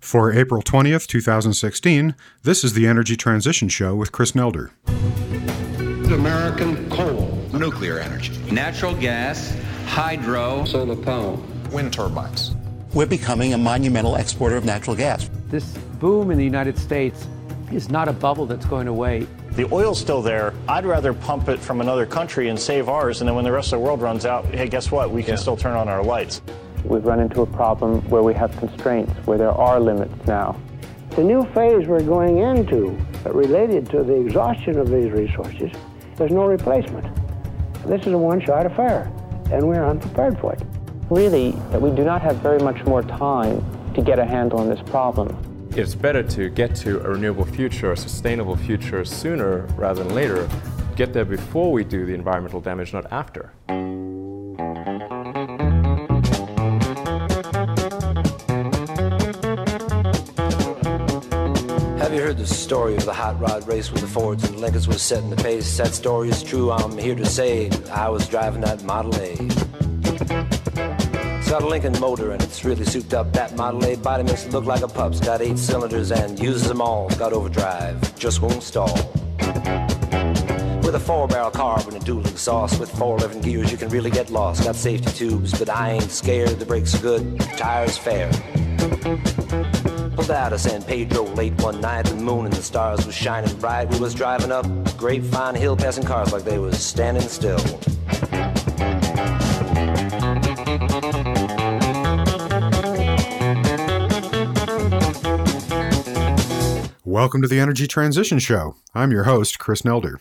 For April 20th, 2016, this is the Energy Transition Show with Chris Nelder. American coal, nuclear energy, natural gas, hydro, solar power, wind turbines. We're becoming a monumental exporter of natural gas. This boom in the United States is not a bubble that's going away. The oil's still there. I'd rather pump it from another country and save ours, and then when the rest of the world runs out, hey, guess what? We can yeah. still turn on our lights. We've run into a problem where we have constraints, where there are limits now. The new phase we're going into, uh, related to the exhaustion of these resources, there's no replacement. This is a one-shot affair, and we're unprepared for it. Really, uh, we do not have very much more time to get a handle on this problem. It's better to get to a renewable future, a sustainable future sooner rather than later. Get there before we do the environmental damage, not after. Heard the story of the hot rod race where the Fords and Lincolns was setting the pace? That story is true, I'm here to say I was driving that Model A. It's got a Lincoln motor and it's really souped up. That Model A body makes it look like a pup's. Got eight cylinders and uses them all. It's got overdrive, just won't stall. With a four barrel carb and a dual exhaust with four living gears, you can really get lost. Got safety tubes, but I ain't scared. The brakes are good, tires fair. Pulled out of San Pedro late one night. The moon and the stars was shining bright. We was driving up a Grapevine Hill, passing cars like they was standing still. Welcome to the Energy Transition Show. I'm your host, Chris Nelder.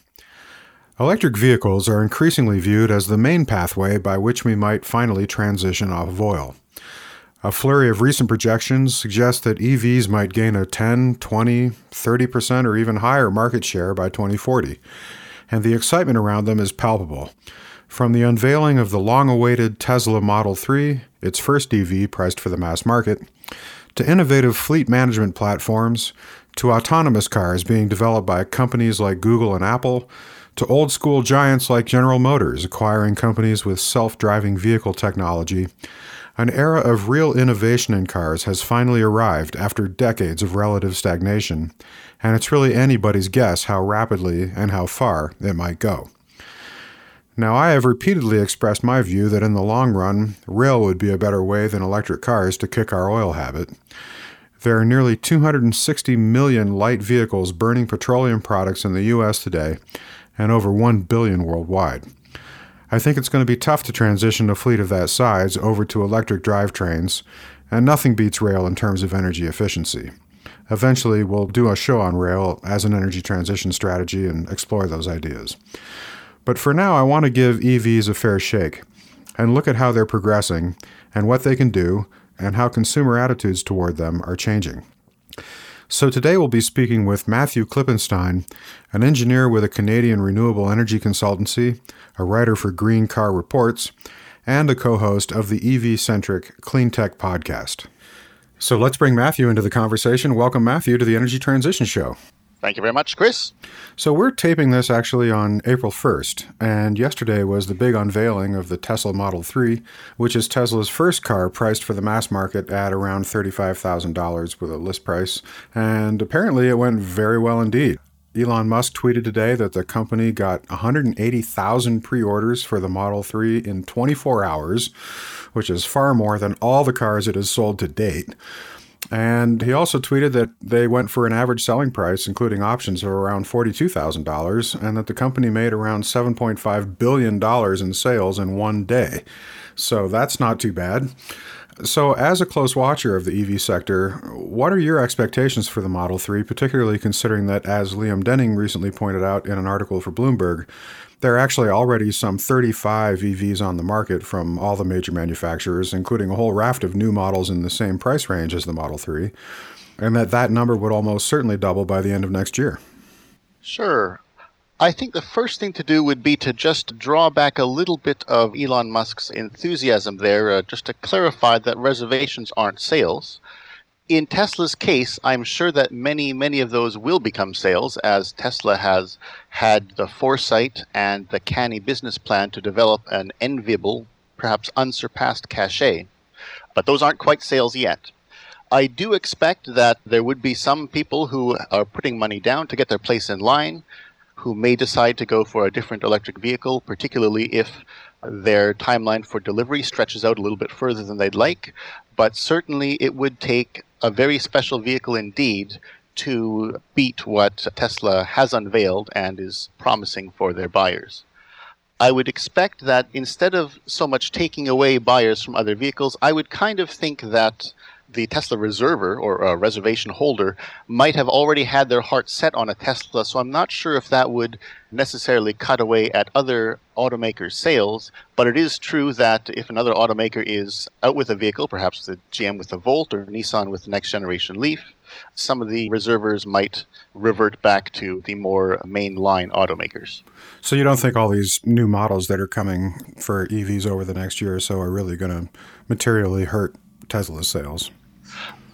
Electric vehicles are increasingly viewed as the main pathway by which we might finally transition off of oil. A flurry of recent projections suggest that EVs might gain a 10, 20, 30%, or even higher market share by 2040, and the excitement around them is palpable. From the unveiling of the long awaited Tesla Model 3, its first EV priced for the mass market, to innovative fleet management platforms, to autonomous cars being developed by companies like Google and Apple, to old school giants like General Motors acquiring companies with self driving vehicle technology, an era of real innovation in cars has finally arrived after decades of relative stagnation, and it's really anybody's guess how rapidly and how far it might go. Now, I have repeatedly expressed my view that in the long run, rail would be a better way than electric cars to kick our oil habit. There are nearly 260 million light vehicles burning petroleum products in the U.S. today, and over 1 billion worldwide. I think it's going to be tough to transition a fleet of that size over to electric drivetrains, and nothing beats rail in terms of energy efficiency. Eventually, we'll do a show on rail as an energy transition strategy and explore those ideas. But for now, I want to give EVs a fair shake and look at how they're progressing and what they can do and how consumer attitudes toward them are changing. So today we'll be speaking with Matthew Klippenstein, an engineer with a Canadian renewable energy consultancy, a writer for Green Car Reports, and a co host of the EV centric Clean Tech podcast. So let's bring Matthew into the conversation. Welcome, Matthew, to the Energy Transition Show. Thank you very much, Chris. So, we're taping this actually on April 1st, and yesterday was the big unveiling of the Tesla Model 3, which is Tesla's first car priced for the mass market at around $35,000 with a list price. And apparently, it went very well indeed. Elon Musk tweeted today that the company got 180,000 pre orders for the Model 3 in 24 hours, which is far more than all the cars it has sold to date. And he also tweeted that they went for an average selling price, including options, of around $42,000, and that the company made around $7.5 billion in sales in one day. So that's not too bad. So, as a close watcher of the EV sector, what are your expectations for the Model 3, particularly considering that, as Liam Denning recently pointed out in an article for Bloomberg, there are actually already some 35 EVs on the market from all the major manufacturers, including a whole raft of new models in the same price range as the Model 3, and that that number would almost certainly double by the end of next year. Sure. I think the first thing to do would be to just draw back a little bit of Elon Musk's enthusiasm there, uh, just to clarify that reservations aren't sales in Tesla's case, I'm sure that many, many of those will become sales as Tesla has had the foresight and the canny business plan to develop an enviable, perhaps unsurpassed cachet. But those aren't quite sales yet. I do expect that there would be some people who are putting money down to get their place in line who may decide to go for a different electric vehicle, particularly if their timeline for delivery stretches out a little bit further than they'd like. But certainly it would take a very special vehicle indeed to beat what Tesla has unveiled and is promising for their buyers. I would expect that instead of so much taking away buyers from other vehicles, I would kind of think that the Tesla reserver or a reservation holder might have already had their heart set on a Tesla. So I'm not sure if that would necessarily cut away at other automakers' sales. But it is true that if another automaker is out with a vehicle, perhaps the GM with the Volt or Nissan with the next generation Leaf, some of the reservers might revert back to the more mainline automakers. So you don't think all these new models that are coming for EVs over the next year or so are really going to materially hurt Tesla's sales?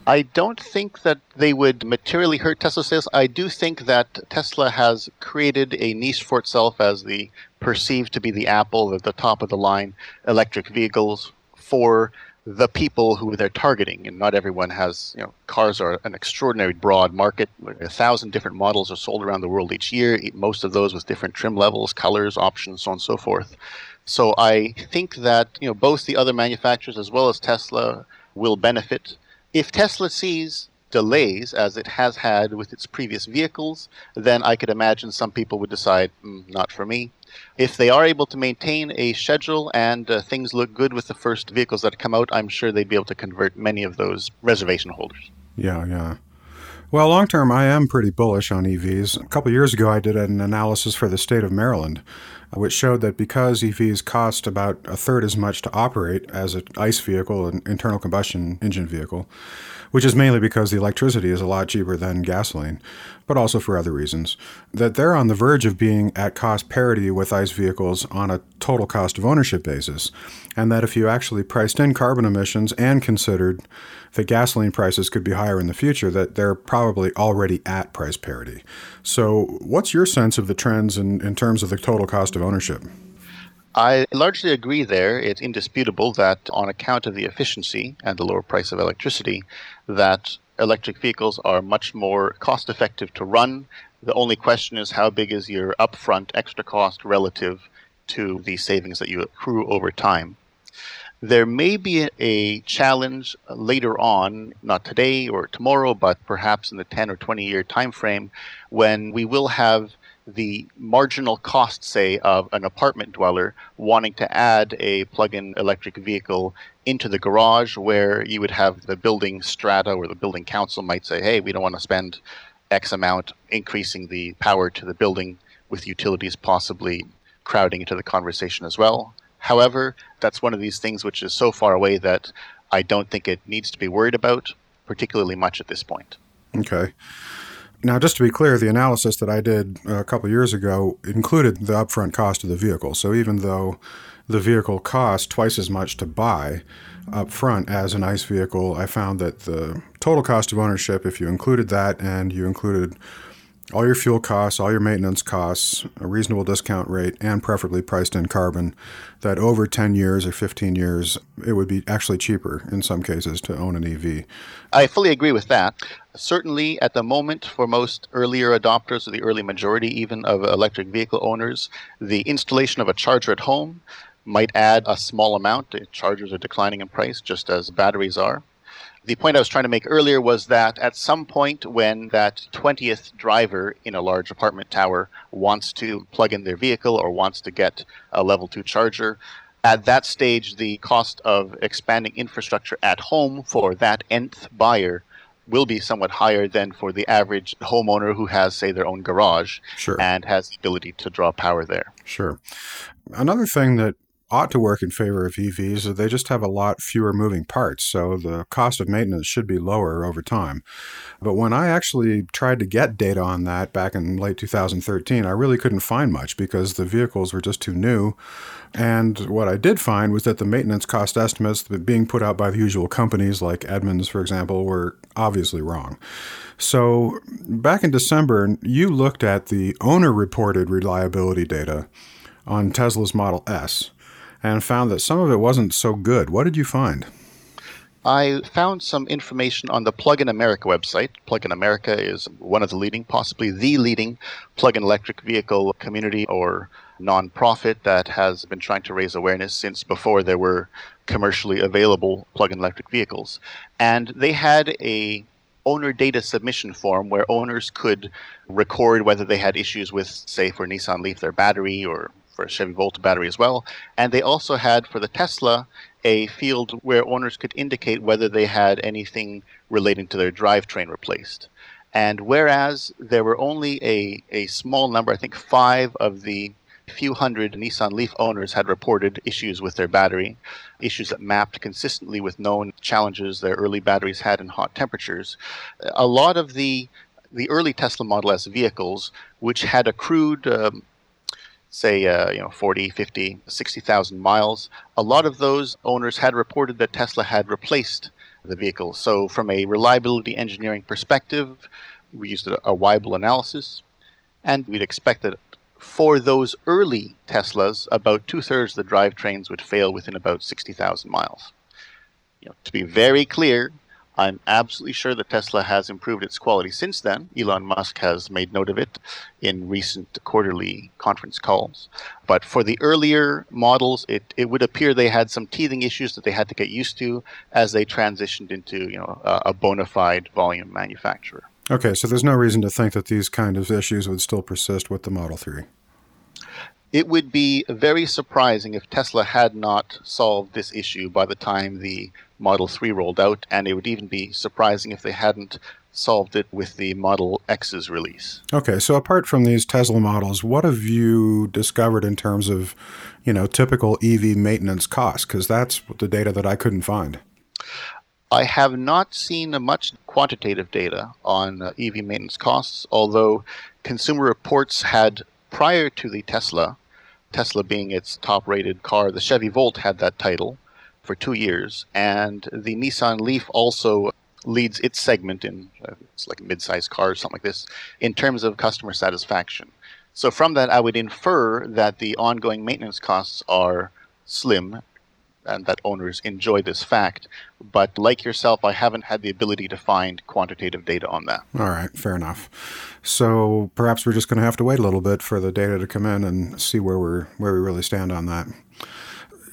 I don't think that they would materially hurt Tesla sales. I do think that Tesla has created a niche for itself as the perceived to be the Apple at the top of the line electric vehicles for the people who they're targeting. And not everyone has, you know, cars are an extraordinary broad market. A thousand different models are sold around the world each year, most of those with different trim levels, colors, options, so on and so forth. So I think that, you know, both the other manufacturers as well as Tesla will benefit if Tesla sees delays, as it has had with its previous vehicles, then I could imagine some people would decide, mm, not for me. If they are able to maintain a schedule and uh, things look good with the first vehicles that come out, I'm sure they'd be able to convert many of those reservation holders. Yeah, yeah. Well, long term, I am pretty bullish on EVs. A couple years ago, I did an analysis for the state of Maryland Uh, which showed that because EVs cost about a third as much to operate as an ICE vehicle, an internal combustion engine vehicle, which is mainly because the electricity is a lot cheaper than gasoline, but also for other reasons, that they're on the verge of being at cost parity with ICE vehicles on a total cost of ownership basis, and that if you actually priced in carbon emissions and considered that gasoline prices could be higher in the future, that they're probably already at price parity. So, what's your sense of the trends in, in terms of the total cost of ownership? I largely agree there. It's indisputable that on account of the efficiency and the lower price of electricity, that electric vehicles are much more cost effective to run. The only question is how big is your upfront extra cost relative to the savings that you accrue over time. There may be a challenge uh, later on, not today or tomorrow, but perhaps in the 10 or 20 year time frame, when we will have the marginal cost, say, of an apartment dweller wanting to add a plug-in electric vehicle into the garage where you would have the building strata or the building council might say, hey, we don't want to spend X amount increasing the power to the building with utilities possibly crowding into the conversation as well. However, that's one of these things which is so far away that I don't think it needs to be worried about particularly much at this point. Okay. Now, just to be clear, the analysis that I did uh, a couple years ago included the upfront cost of the vehicle. So even though the vehicle cost twice as much to buy up front as an ICE vehicle, I found that the total cost of ownership, if you included that and you included all your fuel costs, all your maintenance costs, a reasonable discount rate, and preferably priced in carbon, that over 10 years or 15 years, it would be actually cheaper in some cases to own an EV. I fully agree with that. Certainly, at the moment, for most earlier adopters, or the early majority even of electric vehicle owners, the installation of a charger at home might add a small amount. Chargers are declining in price just as batteries are the point I was trying to make earlier was that at some point when that 20th driver in a large apartment tower wants to plug in their vehicle or wants to get a level 2 charger, at that stage the cost of expanding infrastructure at home for that nth buyer will be somewhat higher than for the average homeowner who has, say, their own garage sure. and has the ability to draw power there. Sure. Another thing that ought to work in favor of EVs is they just have a lot fewer moving parts, so the cost of maintenance should be lower over time. But when I actually tried to get data on that back in late 2013, I really couldn't find much because the vehicles were just too new. And what I did find was that the maintenance cost estimates being put out by the usual companies like Edmunds, for example, were obviously wrong. So back in December, you looked at the owner reported reliability data on Tesla's Model S and found that some of it wasn't so good. What did you find? I found some information on the Plug-in America website. Plug-in America is one of the leading, possibly the leading plug-in electric vehicle community or nonprofit that has been trying to raise awareness since before there were commercially available plug-in electric vehicles. And they had a owner data submission form where owners could record whether they had issues with, say, for Nissan Leaf, their battery, or for a Chevy Volt battery as well. And they also had for the Tesla a field where owners could indicate whether they had anything relating to their drivetrain replaced. And whereas there were only a, a small number, I think five of the few hundred Nissan Leaf owners had reported issues with their battery, issues that mapped consistently with known challenges their early batteries had in hot temperatures. A lot of the the early Tesla Model S vehicles, which had accrued um, say uh, you know 40 50 60,000 miles. A lot of those owners had reported that Tesla had replaced the vehicle. So from a reliability engineering perspective we used a, Weibull analysis and we'd expect that for those early Teslas about two-thirds of the drivetrains would fail within about 60,000 miles. You know, to be very clear I'm absolutely sure that Tesla has improved its quality since then. Elon Musk has made note of it in recent quarterly conference calls. But for the earlier models, it, it would appear they had some teething issues that they had to get used to as they transitioned into you know a, a bona fide volume manufacturer. Okay, so there's no reason to think that these kind of issues would still persist with the Model 3. It would be very surprising if Tesla had not solved this issue by the time the Model 3 rolled out, and it would even be surprising if they hadn't solved it with the Model X's release. Okay, so apart from these Tesla models, what have you discovered in terms of, you know, typical EV maintenance costs? Because that's the data that I couldn't find. I have not seen much quantitative data on uh, EV maintenance costs, although Consumer Reports had prior to the Tesla, Tesla being its top rated car, the Chevy Volt had that title for two years, and the Nissan Leaf also leads its segment in uh, it's like a mid-sized car or something like this in terms of customer satisfaction. So from that, I would infer that the ongoing maintenance costs are slim, and that owners enjoy this fact. But like yourself, I haven't had the ability to find quantitative data on that. All right, fair enough. So perhaps we're just going to have to wait a little bit for the data to come in and see where we're where we really stand on that.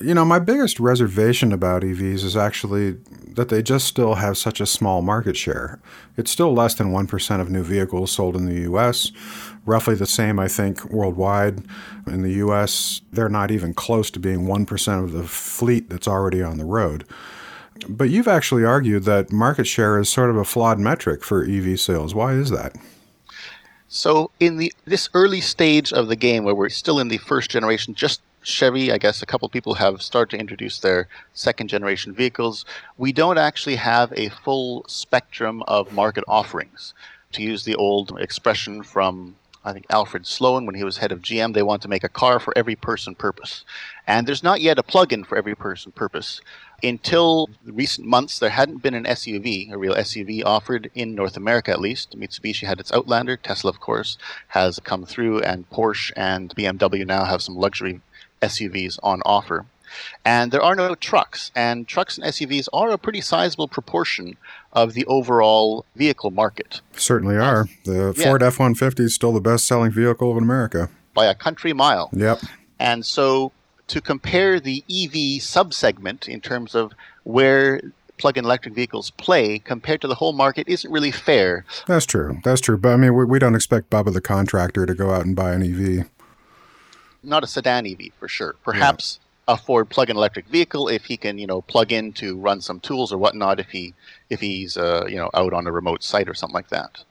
You know, my biggest reservation about EVs is actually that they just still have such a small market share. It's still less than 1% of new vehicles sold in the US, roughly the same, I think, worldwide. In the US, they're not even close to being 1% of the fleet that's already on the road. But you've actually argued that market share is sort of a flawed metric for EV sales. Why is that? So, in the this early stage of the game, where we're still in the first generation, just Chevy, I guess a couple people have started to introduce their second generation vehicles. We don't actually have a full spectrum of market offerings. To use the old expression from I think Alfred Sloan when he was head of GM, they want to make a car for every person purpose. And there's not yet a plug-in for every person purpose. Until recent months, there hadn't been an SUV, a real SUV offered in North America at least. Mitsubishi had its Outlander. Tesla, of course, has come through, and Porsche and BMW now have some luxury SUVs on offer. And there are no trucks, and trucks and SUVs are a pretty sizable proportion of the overall vehicle market. Certainly are. The yeah. Ford F 150 is still the best selling vehicle in America. By a country mile. Yep. And so to compare the EV subsegment in terms of where plug-in electric vehicles play compared to the whole market isn't really fair. That's true. That's true. But I mean, we, we don't expect Bubba the contractor to go out and buy an EV not a sedan EV for sure. Perhaps yeah. a Ford plug-in electric vehicle if he can, you know, plug in to run some tools or whatnot. If he if he's uh, you know out on a remote site or something like that.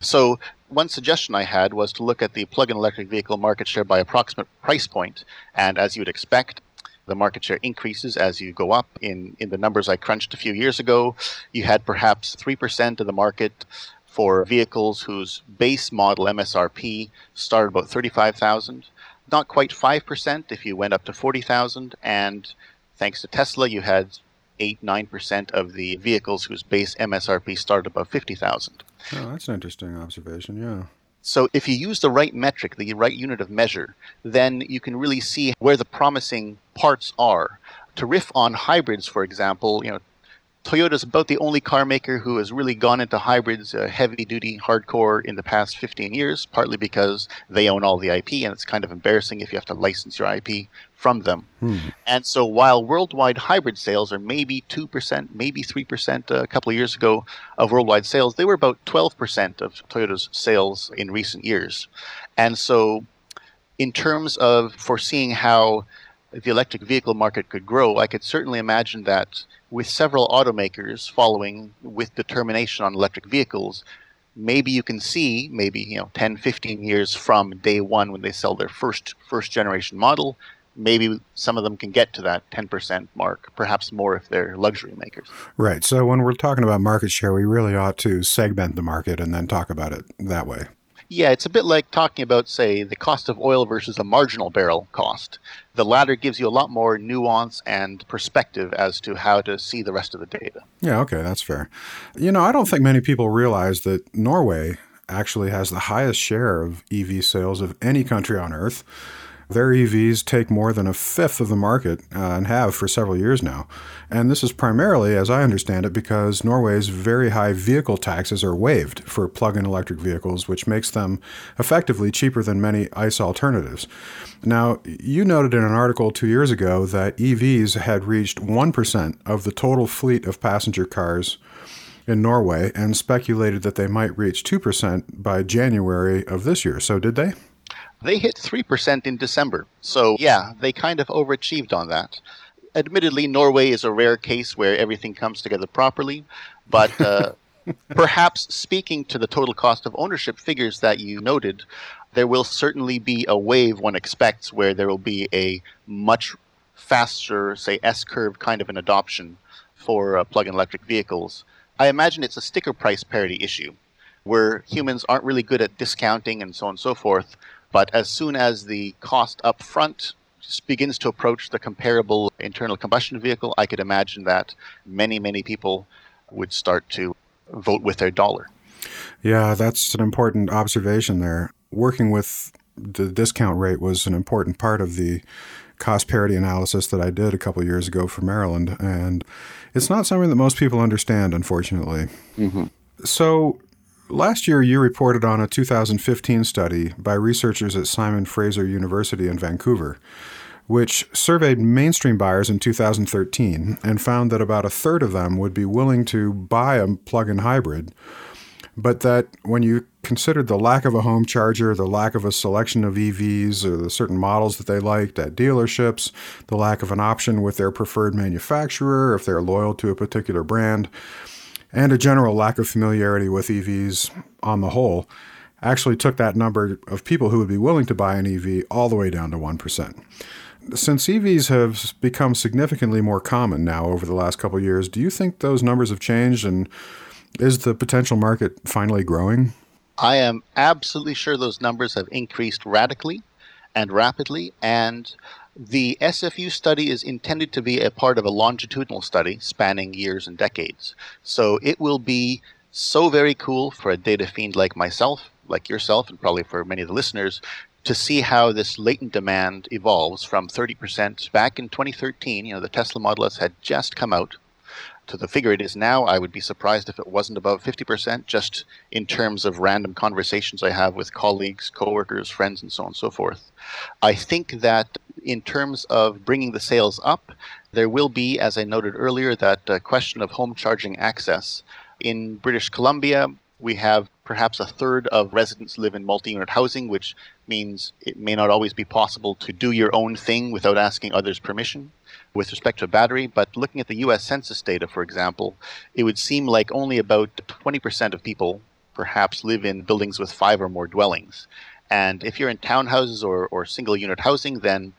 So one suggestion I had was to look at the plug-in electric vehicle market share by approximate price point, and as you would expect, the market share increases as you go up. In in the numbers I crunched a few years ago, you had perhaps three percent of the market for vehicles whose base model MSRP started about thirty-five thousand not quite 5% if you went up to 40,000. And thanks to Tesla, you had 8 9% of the vehicles whose base MSRP started above 50,000. Oh, that's an interesting observation, yeah. So if you use the right metric, the right unit of measure, then you can really see where the promising parts are. To riff on hybrids, for example, you know, Toyota's about the only car maker who has really gone into hybrids uh, heavy duty, hardcore in the past 15 years, partly because they own all the IP and it's kind of embarrassing if you have to license your IP from them. Hmm. And so while worldwide hybrid sales are maybe 2%, maybe 3% a couple of years ago of worldwide sales, they were about 12% of Toyota's sales in recent years. And so in terms of foreseeing how the electric vehicle market could grow, I could certainly imagine that with several automakers following with determination on electric vehicles, maybe you can see maybe you know 10 15 years from day one when they sell their first first generation model maybe some of them can get to that 10% mark perhaps more if they're luxury makers Right. So when we're talking about market share, we really ought to segment the market and then talk about it that way. Yeah it's a bit like talking about say the cost of oil versus a marginal barrel cost the latter gives you a lot more nuance and perspective as to how to see the rest of the data Yeah, okay, that's fair. You know, I don't think many people realize that Norway actually has the highest share of EV sales of any country on earth. Their EVs take more than a fifth of the market uh, and have for several years now. And this is primarily, as I understand it, because Norway's very high vehicle taxes are waived for plug in electric vehicles, which makes them effectively cheaper than many ICE alternatives. Now, you noted in an article two years ago that EVs had reached 1% of the total fleet of passenger cars in Norway and speculated that they might reach 2% by January of this year. So, did they? They hit 3% in December. So, yeah, they kind of overachieved on that. Admittedly, Norway is a rare case where everything comes together properly, but uh, perhaps speaking to the total cost of ownership figures that you noted, there will certainly be a wave one expects where there will be a much faster, say, S curve kind of an adoption for uh, plug in electric vehicles. I imagine it's a sticker price parity issue where humans aren't really good at discounting and so on and so forth. But as soon as the cost up front just begins to approach the comparable internal combustion vehicle, I could imagine that many, many people would start to vote with their dollar. Yeah, that's an important observation there. Working with the discount rate was an important part of the cost parity analysis that I did a couple years ago for Maryland. And it's not something that most people understand, unfortunately. Mm-hmm. So, last year you reported on a 2015 study by researchers at Simon Fraser University in Vancouver, which surveyed mainstream buyers in 2013 and found that about a third of them would be willing to buy a plug in hybrid. But that when you considered the lack of a home charger, the lack of a selection of EVs or the certain models that they liked at dealerships, the lack of an option with their preferred manufacturer if they're loyal to a particular brand, and a general lack of familiarity with EVs on the whole, actually took that number of people who would be willing to buy an EV all the way down to 1%. Since EVs have become significantly more common now over the last couple of years, do you think those numbers have changed and is the potential market finally growing? I am absolutely sure those numbers have increased radically and rapidly, and the SFU study is intended to be a part of a longitudinal study spanning years and decades. So it will be so very cool for a data fiend like myself, like yourself, and probably for many of the listeners, to see how this latent demand evolves from 30% back in 2013. You know, the Tesla Model S had just come out to the figure it is now, I would be surprised if it wasn't above 50%, just in terms of random conversations I have with colleagues, coworkers, friends, and so on and so forth. I think that in terms of bringing the sales up, there will be, as I noted earlier, that uh, question of home charging access. In British Columbia, we have perhaps a third of residents live in multi unit housing, which means it may not always be possible to do your own thing without asking others' permission with respect to a battery. But looking at the US Census data, for example, it would seem like only about 20% of people perhaps live in buildings with five or more dwellings. And if you're in townhouses or, or single unit housing, then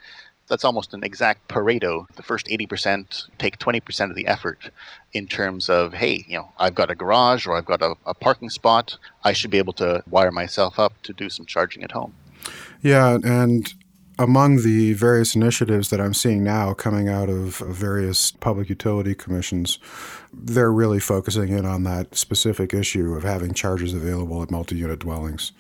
that's almost an exact Pareto. The first 80% take 20% of the effort in terms of, hey, you know, I've got a garage or I've got a, a parking spot. I should be able to wire myself up to do some charging at home. Yeah, and among the various initiatives that I'm seeing now coming out of various public utility commissions, they're really focusing in on that specific issue of having chargers available at multi unit dwellings.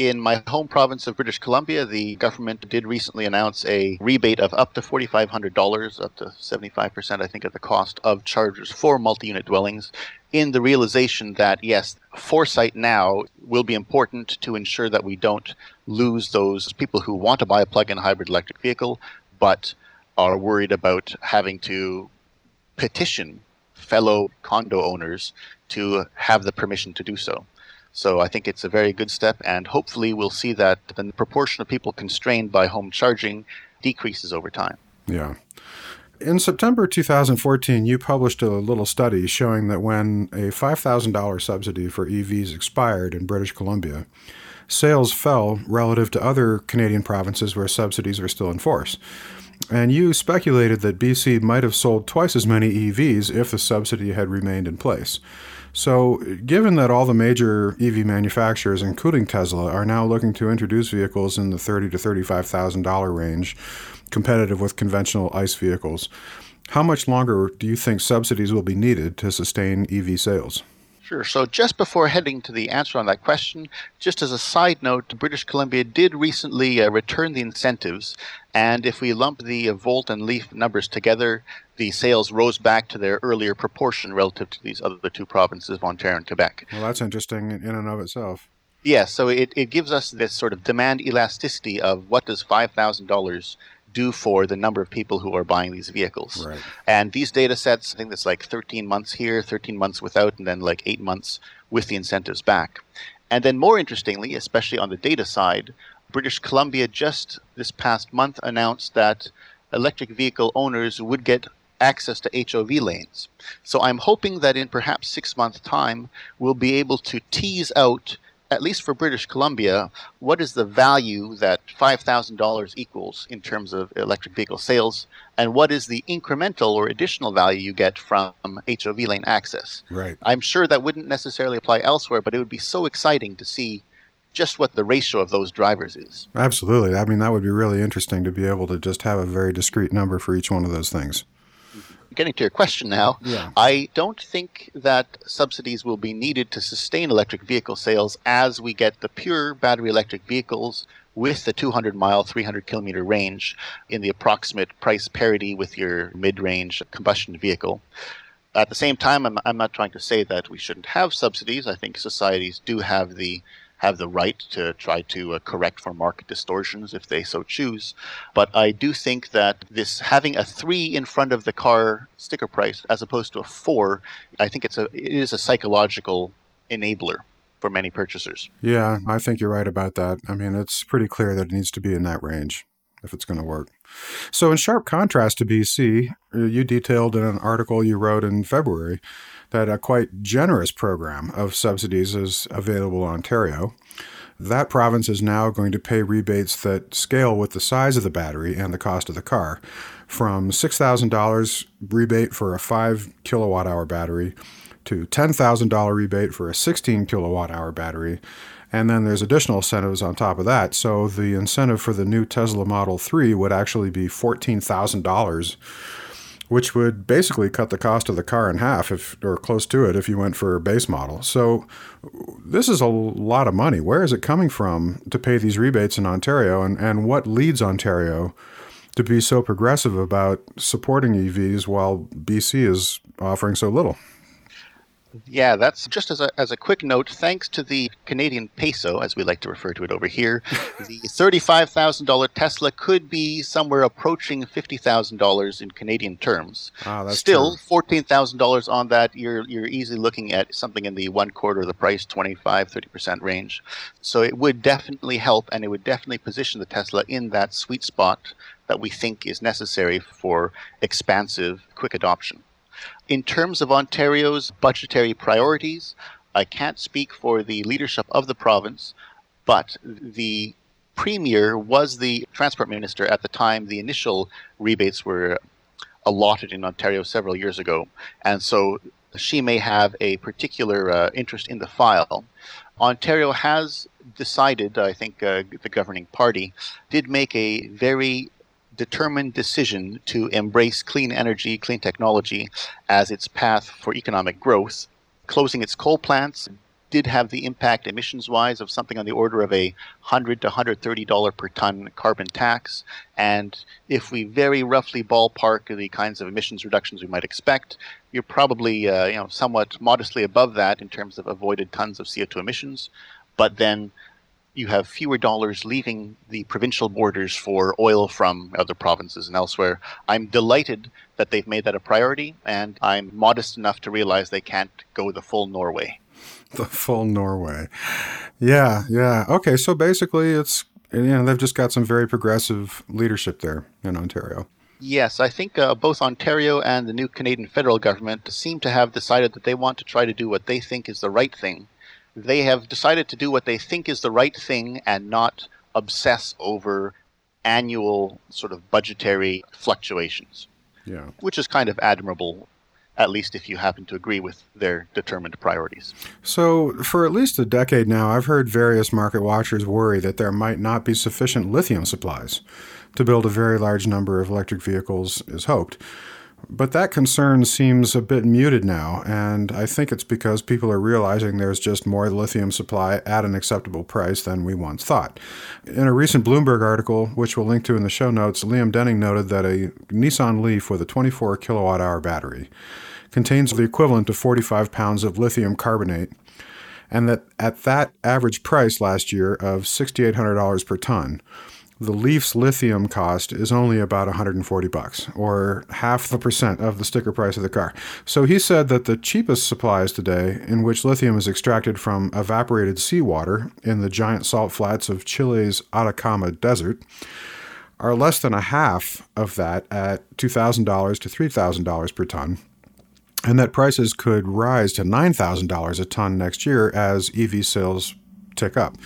In my home province of British Columbia, the government did recently announce a rebate of up to $4,500, up to 75%, I think, of the cost of chargers for multi unit dwellings, in the realization that, yes, foresight now will be important to ensure that we don't lose those people who want to buy a plug in hybrid electric vehicle, but are worried about having to petition fellow condo owners to have the permission to do so. So I think it's a very good step, and hopefully we'll see that the proportion of people constrained by home charging decreases over time. Yeah. In September 2014, you published a little study showing that when a $5,000 subsidy for EVs expired in British Columbia, sales fell relative to other Canadian provinces where subsidies were still in force. And you speculated that BC might have sold twice as many EVs if the subsidy had remained in place. So, given that all the major EV manufacturers, including Tesla, are now looking to introduce vehicles in the thirty to thirty-five thousand dollar range, competitive with conventional ICE vehicles, how much longer do you think subsidies will be needed to sustain EV sales? Sure. So, just before heading to the answer on that question, just as a side note, British Columbia did recently uh, return the incentives, and if we lump the uh, Volt and Leaf numbers together, the sales rose back to their earlier proportion relative to these other two provinces of Ontario and Quebec. Well, that's interesting in and of itself. Yeah, so it, it gives us this sort of demand elasticity of what does $5,000 do for the number of people who are buying these vehicles. Right. And these data sets, I think that's like 13 months here, 13 months without, and then like eight months with the incentives back. And then more interestingly, especially on the data side, British Columbia just this past month announced that electric vehicle owners would get access to HOV lanes. So I'm hoping that in perhaps six months' time, we'll be able to tease out at least for British Columbia, what is the value that $5,000 equals in terms of electric vehicle sales, and what is the incremental or additional value you get from HOV lane access? Right. I'm sure that wouldn't necessarily apply elsewhere, but it would be so exciting to see just what the ratio of those drivers is. Absolutely. I mean, that would be really interesting to be able to just have a very discrete number for each one of those things getting to your question now, yeah. I don't think that subsidies will be needed to sustain electric vehicle sales as we get the pure battery electric vehicles with the 200 mile, 300 kilometer range in the approximate price parity with your mid range combustion vehicle. At the same time, I'm, I'm not trying to say that we shouldn't have subsidies. I think societies do have the have the right to try to uh, correct for market distortions if they so choose. But I do think that this having a three in front of the car sticker price as opposed to a four, I think it's a it is a psychological enabler for many purchasers. Yeah, I think you're right about that. I mean, it's pretty clear that it needs to be in that range if it's going to work. So, in sharp contrast to BC, uh, you detailed in an article you wrote in February that a quite generous program of subsidies is available in Ontario. That province is now going to pay rebates that scale with the size of the battery and the cost of the car, from $6,000 rebate for a 5 kilowatt hour battery to $10,000 rebate for a 16 kilowatt hour battery. And then there's additional incentives on top of that. So the incentive for the new Tesla Model 3 would actually be $14,000 which would basically cut the cost of the car in half, if or close to it, if you went for a base model. So this is a lot of money. Where is it coming from to pay these rebates in Ontario, and, and what leads Ontario to be so progressive about supporting EVs while BC is offering so little? Yeah, that's just as a, as a quick note. Thanks to the Canadian peso, as we like to refer to it over here, the $35,000 Tesla could be somewhere approaching $50,000 in Canadian terms. Ah, that's Still, $14,000 on that, you're, you're easily looking at something in the one quarter of the price, 25, 30% range. So it would definitely help, and it would definitely position the Tesla in that sweet spot that we think is necessary for expansive, quick adoption. In terms of Ontario's budgetary priorities, I can't speak for the leadership of the province, but the premier was the transport minister at the time the initial rebates were allotted in Ontario several years ago. And so she may have a particular uh, interest in the file. Ontario has decided, I think uh, the governing party did make a very determined decision to embrace clean energy, clean technology as its path for economic growth, closing its coal plants, did have the impact emissions wise of something on the order of a 100 to 130 dollar per ton carbon tax. And if we very roughly ballpark the kinds of emissions reductions we might expect you're probably uh, you know somewhat modestly above that in terms of avoided tons of CO2 emissions. But then you have fewer dollars leaving the provincial borders for oil from other provinces and elsewhere. I'm delighted that they've made that a priority, and I'm modest enough to realize they can't go the full Norway. The full Norway. Yeah, yeah. Okay, so basically it's you know they've just got some very progressive leadership there in Ontario. Yes, I think uh, both Ontario and the new Canadian federal government seem to have decided that they want to try to do what they think is the right thing they have decided to do what they think is the right thing and not obsess over annual sort of budgetary fluctuations. Yeah. Which is kind of admirable, at least if you happen to agree with their determined priorities. So, for at least a decade now, I've heard various market watchers worry that there might not be sufficient lithium supplies to build a very large number of electric vehicles as hoped. But that concern seems a bit muted now, and I think it's because people are realizing there's just more lithium supply at an acceptable price than we once thought. In a recent Bloomberg article, which we'll link to in the show notes, Liam Denning noted that a Nissan Leaf with a 24 kilowatt hour battery contains the equivalent of 45 pounds of lithium carbonate, and that at that average price last year of $6,800 per ton, the Leaf's lithium cost is only about 140 bucks, or half the percent of the sticker price of the car. So he said that the cheapest supplies today, in which lithium is extracted from evaporated seawater in the giant salt flats of Chile's Atacama Desert, are less than a half of that at $2,000 to $3,000 per ton and that prices could rise to $9,000 a ton next year as EV sales tick up.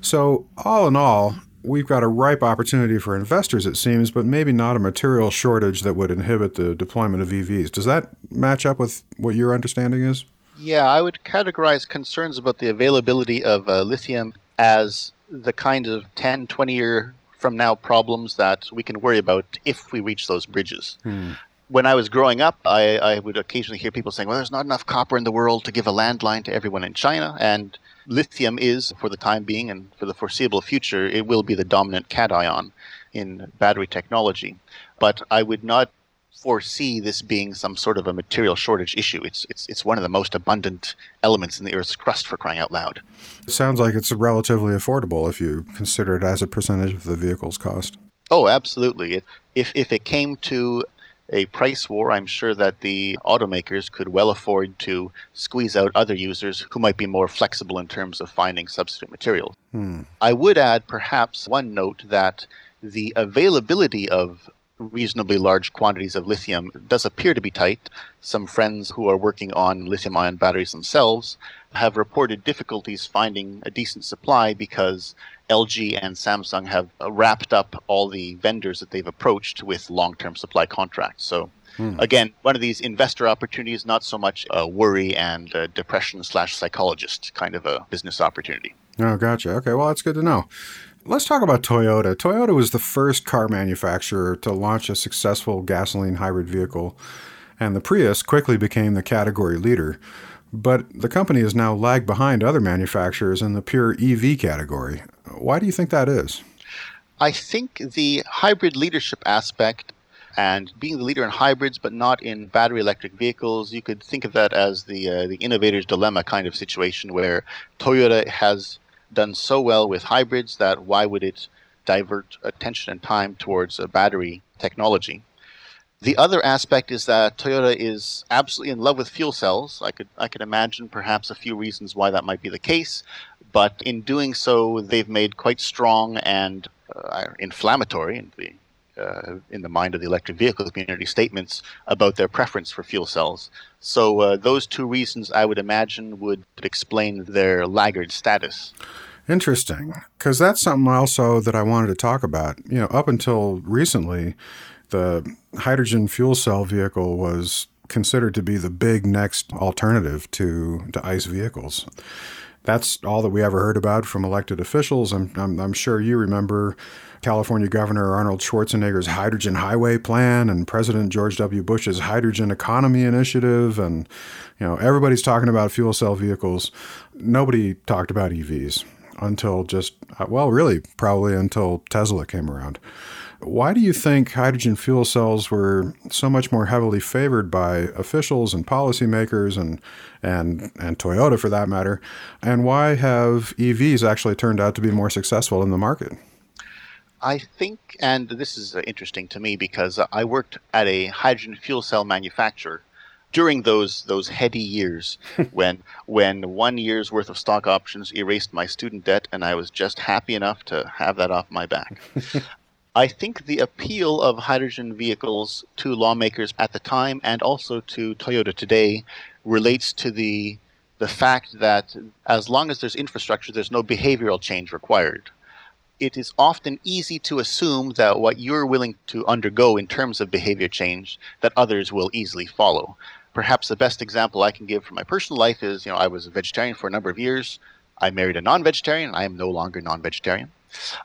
So, all in all, we've got a ripe opportunity for investors, it seems, but maybe not a material shortage that would inhibit the deployment of EVs. Does that match up with what your understanding is? Yeah, I would categorize concerns about the availability of uh, lithium as the kind of 10, 20 year from now problems that we can worry about if we reach those bridges. Hmm. When I was growing up, I, I would occasionally hear people saying, well, there's not enough copper in the world to give a landline to everyone in China. And lithium is, for the time being and for the foreseeable future, it will be the dominant cation in battery technology. But I would not foresee this being some sort of a material shortage issue. It's it's it's one of the most abundant elements in the Earth's crust for crying out loud. It sounds like it's relatively affordable if you consider it as a percentage of the vehicle's cost. Oh, absolutely. If if it came to a price war, I'm sure that the automakers could well afford to squeeze out other users who might be more flexible in terms of finding substitute materials. Hmm. I would add perhaps one note that the availability of reasonably large quantities of lithium does appear to be tight. Some friends who are working on lithium ion batteries themselves have reported difficulties finding a decent supply because LG and Samsung have wrapped up all the vendors that they've approached with long term supply contracts. So, hmm. again, one of these investor opportunities, not so much a worry and a depression slash psychologist kind of a business opportunity. Oh, gotcha. Okay, well, that's good to know. Let's talk about Toyota. Toyota was the first car manufacturer to launch a successful gasoline hybrid vehicle, and the Prius quickly became the category leader. But the company has now lagged behind other manufacturers in the pure EV category. Why do you think that is? I think the hybrid leadership aspect and being the leader in hybrids but not in battery electric vehicles, you could think of that as the uh, the innovator's dilemma kind of situation where Toyota has done so well with hybrids that why would it divert attention and time towards a battery technology? The other aspect is that Toyota is absolutely in love with fuel cells. I could I could imagine perhaps a few reasons why that might be the case, but in doing so, they've made quite strong and uh, inflammatory in the uh, in the mind of the electric vehicle community statements about their preference for fuel cells. So uh, those two reasons, I would imagine, would explain their laggard status. Interesting, because that's something also that I wanted to talk about. You know, up until recently, the hydrogen fuel cell vehicle was considered to be the big next alternative to to ICE vehicles. that's all that we ever heard about from elected officials. I'm, I'm, I'm sure you remember California Governor Arnold Schwarzenegger's hydrogen highway plan and President George W. Bush's hydrogen economy initiative. And, you know, everybody's talking about fuel cell vehicles. Nobody talked about EVs until just, well, really, probably until Tesla came around. Why do you think hydrogen fuel cells were so much more heavily favored by officials and policymakers and and and Toyota for that matter? And why have EVs actually turned out to be more successful in the market? I think, and this is uh, interesting to me because I worked at a hydrogen fuel cell manufacturer during those those heady years when when one year's worth of stock options erased my student debt and I was just happy enough to have that off my back. I think the appeal of hydrogen vehicles to lawmakers at the time and also to Toyota today relates to the the fact that as long as there's infrastructure, there's no behavioral change required. It is often easy to assume that what you're willing to undergo in terms of behavior change, that others will easily follow. Perhaps the best example I can give from my personal life is, you know, I was a vegetarian for a number of years. I married a non-vegetarian. I am no longer non-vegetarian.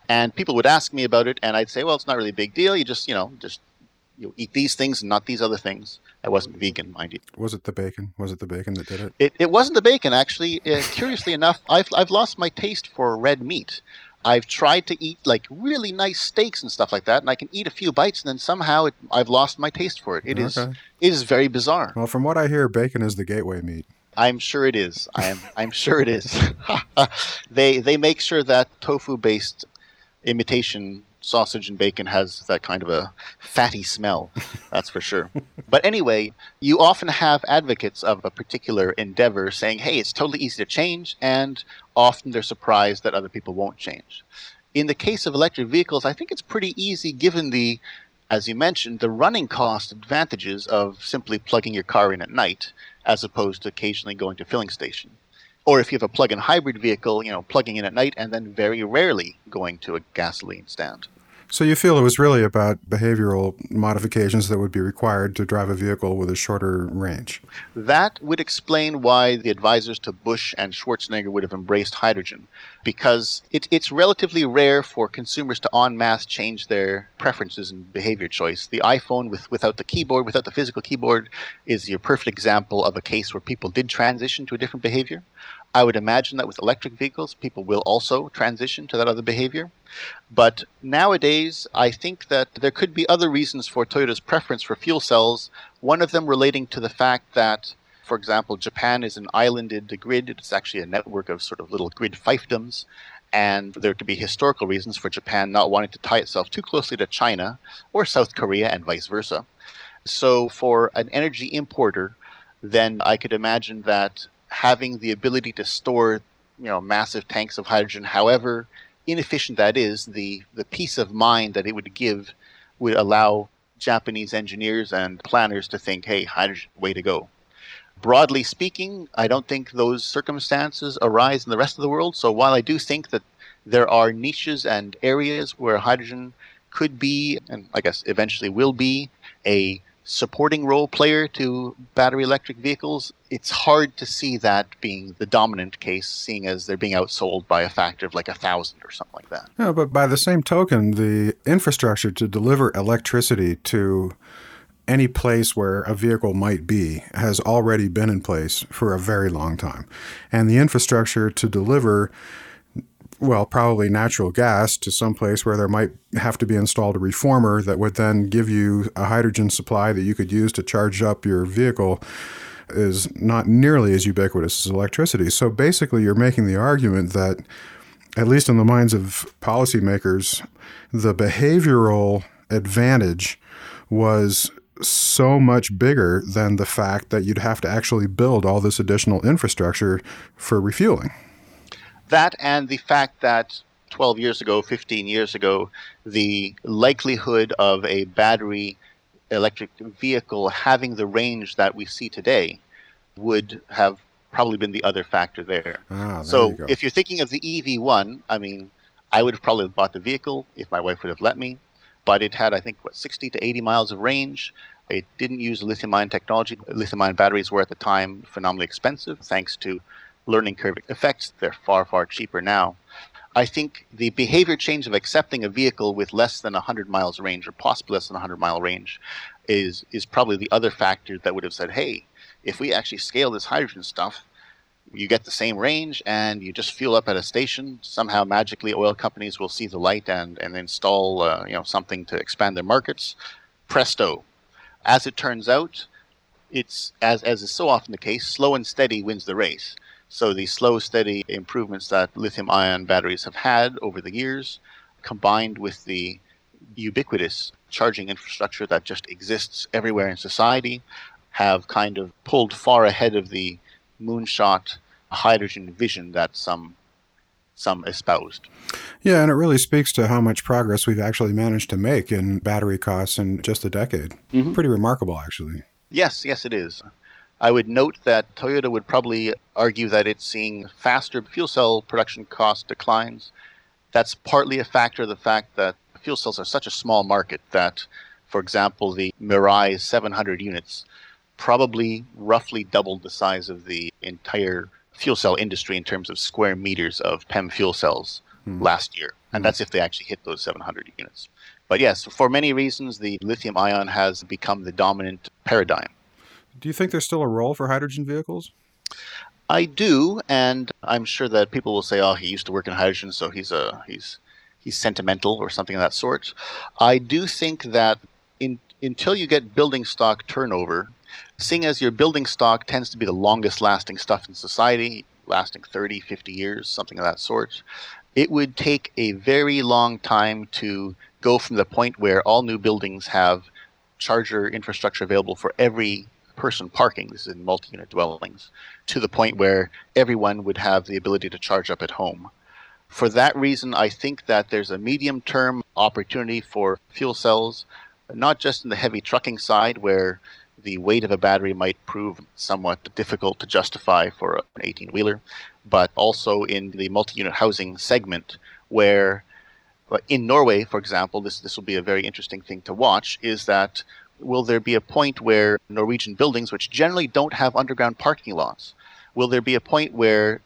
And people would ask me about it, and I'd say, well, it's not really a big deal. You just, you know, just you eat these things and not these other things. I wasn't vegan, mind you. Was it the bacon? Was it the bacon that did it? It, it wasn't the bacon, actually. Uh, curiously enough, I've, I've lost my taste for red meat. I've tried to eat like really nice steaks and stuff like that, and I can eat a few bites, and then somehow it, I've lost my taste for it. It is Okay. it is very bizarre. Well, from what I hear, bacon is the gateway meat. I'm sure it is. I am. I'm sure it is. they they make sure that tofu based imitation sausage and bacon has that kind of a fatty smell. That's for sure. But anyway, you often have advocates of a particular endeavor saying, "Hey, it's totally easy to change," and often they're surprised that other people won't change. In the case of electric vehicles, I think it's pretty easy given the as you mentioned, the running cost advantages of simply plugging your car in at night as opposed to occasionally going to filling station. Or if you have a plug-in hybrid vehicle, you know, plugging in at night and then very rarely going to a gasoline stand. So you feel it was really about behavioral modifications that would be required to drive a vehicle with a shorter range. That would explain why the advisors to Bush and Schwarzenegger would have embraced hydrogen, because it, it's relatively rare for consumers to en masse change their preferences and behavior choice. The iPhone with, without the keyboard, without the physical keyboard, is your perfect example of a case where people did transition to a different behavior. I would imagine that with electric vehicles, people will also transition to that other behavior. But nowadays, I think that there could be other reasons for Toyota's preference for fuel cells. One of them relating to the fact that, for example, Japan is an islanded grid. It's actually a network of sort of little grid fiefdoms. And there could be historical reasons for Japan not wanting to tie itself too closely to China or South Korea and vice versa. So, for an energy importer, then I could imagine that having the ability to store, you know, massive tanks of hydrogen, however inefficient that is, the, the peace of mind that it would give would allow Japanese engineers and planners to think, hey, hydrogen, way to go. Broadly speaking, I don't think those circumstances arise in the rest of the world. So while I do think that there are niches and areas where hydrogen could be, and I guess eventually will be, a supporting role player to battery electric vehicles, it's hard to see that being the dominant case, seeing as they're being outsold by a factor of like a thousand or something like that. Yeah, but by the same token, the infrastructure to deliver electricity to any place where a vehicle might be has already been in place for a very long time. And the infrastructure to deliver well, probably natural gas to some place where there might have to be installed a reformer that would then give you a hydrogen supply that you could use to charge up your vehicle is not nearly as ubiquitous as electricity. So basically, you're making the argument that, at least in the minds of policymakers, the behavioral advantage was so much bigger than the fact that you'd have to actually build all this additional infrastructure for refueling. That and the fact that 12 years ago, 15 years ago, the likelihood of a battery electric vehicle having the range that we see today would have probably been the other factor there. Ah, there so you if you're thinking of the EV1, I mean, I would have probably bought the vehicle if my wife would have let me, but it had, I think, what, 60 to 80 miles of range. It didn't use lithium ion technology. Lithium ion batteries were at the time phenomenally expensive, thanks to learning curve effects. They're far, far cheaper now. I think the behavior change of accepting a vehicle with less than 100 miles range or possibly less than 100 mile range is is probably the other factor that would have said, hey, if we actually scale this hydrogen stuff, you get the same range and you just fuel up at a station. Somehow magically, oil companies will see the light and and install uh, you know something to expand their markets. Presto! As it turns out, it's as as is so often the case, slow and steady wins the race. So the slow, steady improvements that lithium-ion batteries have had over the years, combined with the ubiquitous charging infrastructure that just exists everywhere in society, have kind of pulled far ahead of the moonshot hydrogen vision that some some espoused. Yeah, and it really speaks to how much progress we've actually managed to make in battery costs in just a decade. Mm-hmm. Pretty remarkable, actually. Yes, yes, it is. I would note that Toyota would probably argue that it's seeing faster fuel cell production cost declines. That's partly a factor of the fact that fuel cells are such a small market that, for example, the Mirai 700 units probably roughly doubled the size of the entire fuel cell industry in terms of square meters of PEM fuel cells mm. last year. And mm. that's if they actually hit those 700 units. But yes, for many reasons, the lithium ion has become the dominant paradigm. Do you think there's still a role for hydrogen vehicles? I do, and I'm sure that people will say, "Oh, he used to work in hydrogen, so he's a he's he's sentimental or something of that sort." I do think that in, until you get building stock turnover, seeing as your building stock tends to be the longest lasting stuff in society, lasting 30, 50 years, something of that sort, it would take a very long time to go from the point where all new buildings have charger infrastructure available for every person parking, this is in multi unit dwellings, to the point where everyone would have the ability to charge up at home. For that reason, I think that there's a medium term opportunity for fuel cells, not just in the heavy trucking side, where the weight of a battery might prove somewhat difficult to justify for an 18 wheeler, but also in the multi unit housing segment, where in Norway, for example, this, this will be a very interesting thing to watch, is that will there be a point where Norwegian buildings, which generally don't have underground parking lots, will there be a point where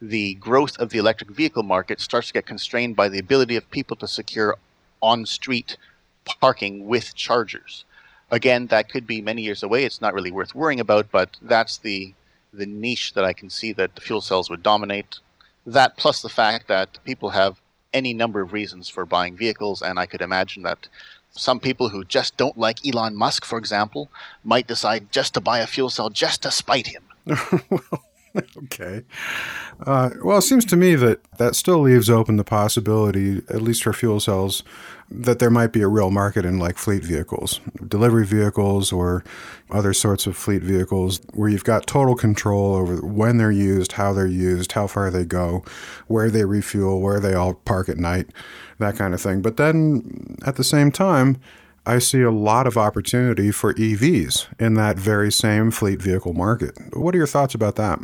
the growth of the electric vehicle market starts to get constrained by the ability of people to secure on street parking with chargers? Again, that could be many years away. It's not really worth worrying about, but that's the the niche that I can see that the fuel cells would dominate. That plus the fact that people have any number of reasons for buying vehicles, and I could imagine that some people who just don't like Elon Musk, for example, might decide just to buy a fuel cell just to spite him. well, okay. Uh, well, it seems to me that that still leaves open the possibility, at least for fuel cells, that there might be a real market in like fleet vehicles, delivery vehicles, or other sorts of fleet vehicles where you've got total control over when they're used, how they're used, how far they go, where they refuel, where they all park at night, that kind of thing. But then at the same time, I see a lot of opportunity for EVs in that very same fleet vehicle market. What are your thoughts about that?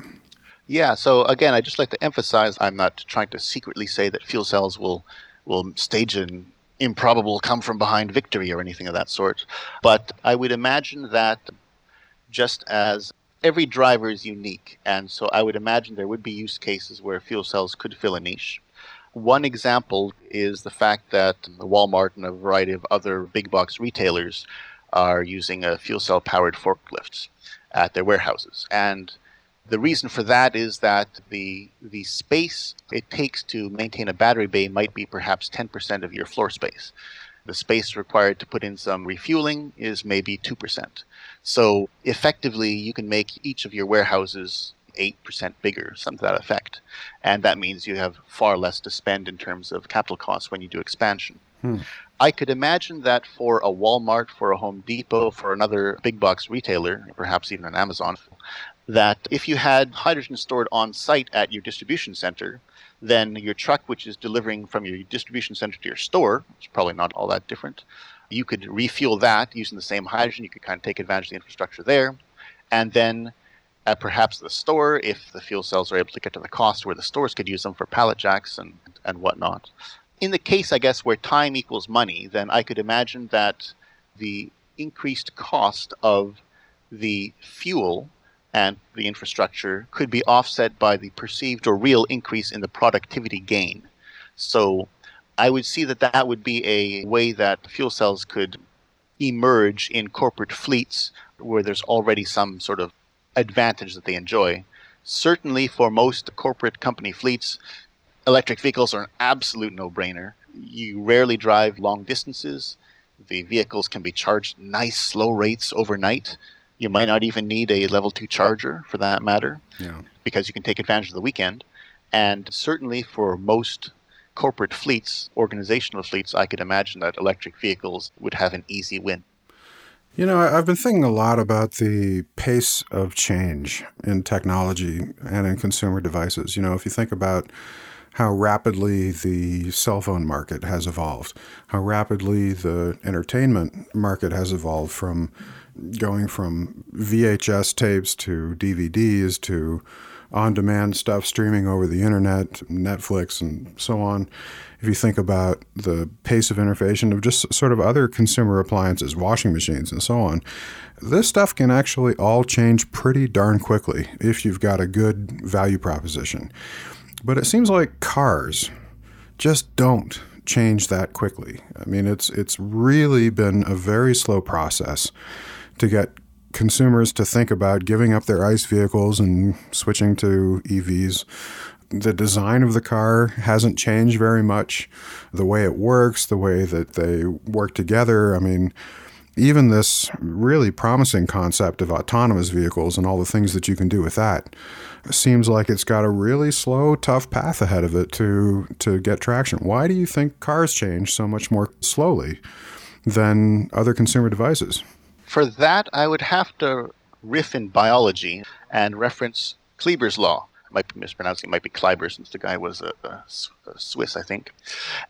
Yeah, so again, I just like to emphasize I'm not trying to secretly say that fuel cells will will stage an improbable come from behind victory or anything of that sort. But I would imagine that just as every driver is unique, and so I would imagine there would be use cases where fuel cells could fill a niche. One example is the fact that Walmart and a variety of other big box retailers are using a fuel cell powered forklifts at their warehouses. And the reason for that is that the the space it takes to maintain a battery bay might be perhaps 10% of your floor space. The space required to put in some refueling is maybe 2%. So effectively, you can make each of your warehouses 8% bigger, something to that effect. And that means you have far less to spend in terms of capital costs when you do expansion. Hmm. I could imagine that for a Walmart, for a Home Depot, for another big box retailer, perhaps even an Amazon, that if you had hydrogen stored on site at your distribution center, then your truck, which is delivering from your distribution center to your store, is probably not all that different, you could refuel that using the same hydrogen. You could kind of take advantage of the infrastructure there. And then at perhaps the store, if the fuel cells are able to get to the cost where the stores could use them for pallet jacks and, and whatnot. In the case, I guess, where time equals money, then I could imagine that the increased cost of the fuel and the infrastructure could be offset by the perceived or real increase in the productivity gain. So I would see that that would be a way that fuel cells could emerge in corporate fleets where there's already some sort of advantage that they enjoy. Certainly, for most corporate company fleets, electric vehicles are an absolute no brainer. You rarely drive long distances. The vehicles can be charged nice, slow rates overnight. You might not even need a level 2 charger for that matter, Yeah. because you can take advantage of the weekend. And certainly for most corporate fleets, organizational fleets, I could imagine that electric vehicles would have an easy win. You know, I've been thinking a lot about the pace of change in technology and in consumer devices. You know, if you think about how rapidly the cell phone market has evolved, how rapidly the entertainment market has evolved from going from VHS tapes to DVDs to on demand stuff streaming over the internet, Netflix, and so on. If you think about the pace of innovation of just sort of other consumer appliances, washing machines, and so on, this stuff can actually all change pretty darn quickly if you've got a good value proposition. But it seems like cars just don't change that quickly. I mean, it's it's really been a very slow process to get consumers to think about giving up their ICE vehicles and switching to EVs. The design of the car hasn't changed very much. The way it works, the way that they work together. I mean, even this really promising concept of autonomous vehicles and all the things that you can do with that seems like it's got a really slow, tough path ahead of it to to get traction. Why do you think cars change so much more slowly than other consumer devices? For that, I would have to riff in biology and reference Kleber's law. I might be mispronouncing it, might be Kleiber since the guy was a, a a Swiss, I think.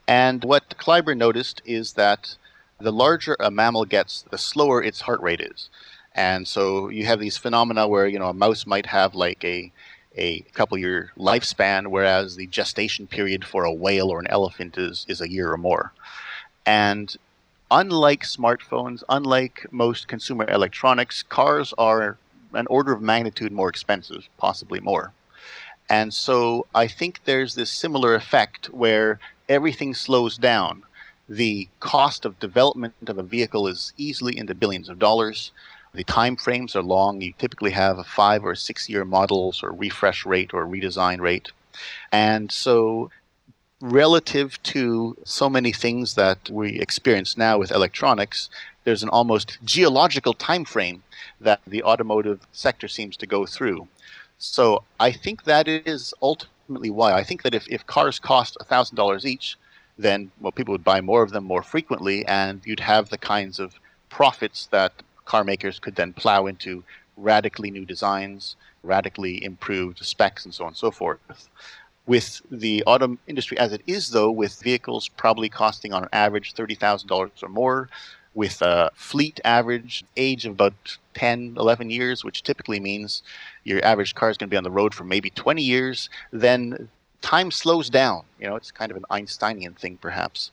And what Kleiber noticed is that the larger a mammal gets, the slower its heart rate is. And so you have these phenomena where, you know, a mouse might have like a a couple year lifespan, whereas the gestation period for a whale or an elephant is, is a year or more. And unlike smartphones, unlike most consumer electronics, cars are an order of magnitude more expensive, possibly more. And so I think there's this similar effect where everything slows down. The cost of development of a vehicle is easily into billions of dollars. The time frames are long. You typically have a five or six year models or refresh rate or redesign rate. And so relative to so many things that we experience now with electronics, there's an almost geological time frame that the automotive sector seems to go through. So I think that is ultimately why. I think that if, if cars cost $1,000 each, then well, people would buy more of them more frequently, and you'd have the kinds of profits that car makers could then plow into radically new designs, radically improved specs, and so on and so forth. With the auto industry as it is, though, with vehicles probably costing on average $30,000 or more, with a fleet average age of about 10, 11 years, which typically means your average car is going to be on the road for maybe 20 years, then time slows down. You know, it's kind of an Einsteinian thing, perhaps.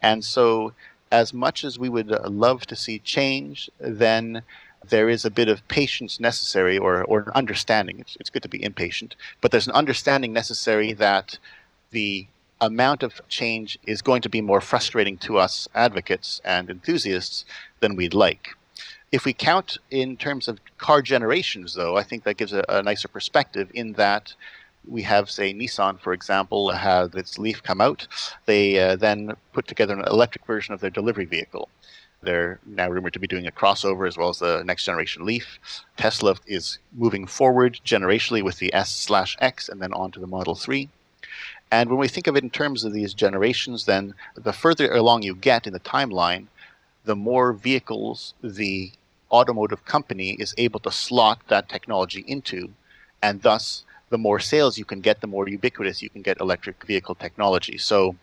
And so, as much as we would love to see change, then there is a bit of patience necessary or, or an understanding. It's, it's good to be impatient, but there's an understanding necessary that the amount of change is going to be more frustrating to us advocates and enthusiasts than we'd like. If we count in terms of car generations, though, I think that gives a, a nicer perspective in that we have, say, Nissan, for example, had its Leaf come out. They uh, then put together an electric version of their delivery vehicle. They're now rumored to be doing a crossover as well as the next generation Leaf. Tesla is moving forward generationally with the S slash X and then on to the Model 3. And when we think of it in terms of these generations, then the further along you get in the timeline, the more vehicles the automotive company is able to slot that technology into, and thus the more sales you can get, the more ubiquitous you can get electric vehicle technology. So,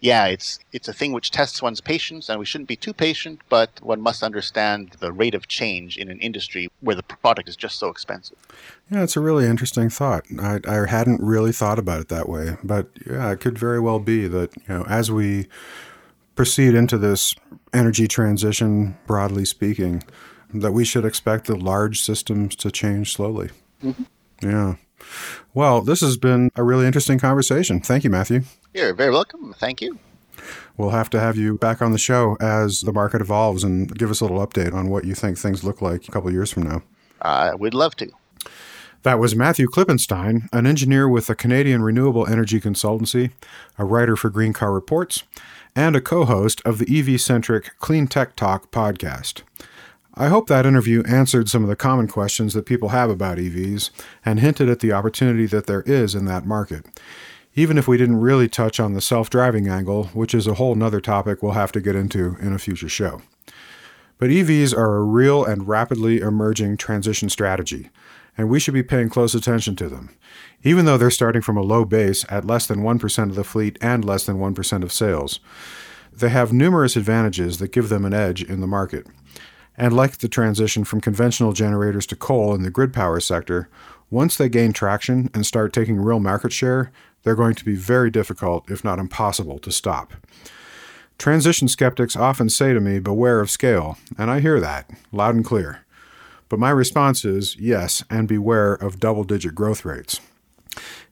yeah, it's it's a thing which tests one's patience, and we shouldn't be too patient, but one must understand the rate of change in an industry where the product is just so expensive. Yeah, it's a really interesting thought. I, I hadn't really thought about it that way, but yeah, it could very well be that you know as we proceed into this energy transition, broadly speaking, that we should expect the large systems to change slowly. Mhm. Yeah. Well, this has been a really interesting conversation. Thank you, Matthew. You're very welcome. Thank you. We'll have to have you back on the show as the market evolves and give us a little update on what you think things look like a couple of years from now. I would love to. That was Matthew Klippenstein, an engineer with the Canadian Renewable Energy Consultancy, a writer for Green Car Reports, and a co host of the EV centric Clean Tech Talk podcast. I hope that interview answered some of the common questions that people have about EVs and hinted at the opportunity that there is in that market. Even if we didn't really touch on the self driving angle, which is a whole nother topic we'll have to get into in a future show. But EVs are a real and rapidly emerging transition strategy, and we should be paying close attention to them. Even though they're starting from a low base at less than 1% of the fleet and less than 1% of sales, they have numerous advantages that give them an edge in the market. And like the transition from conventional generators to coal in the grid power sector, once they gain traction and start taking real market share, they're going to be very difficult, if not impossible, to stop. Transition skeptics often say to me, Beware of scale, and I hear that loud and clear. But my response is yes, and beware of double digit growth rates.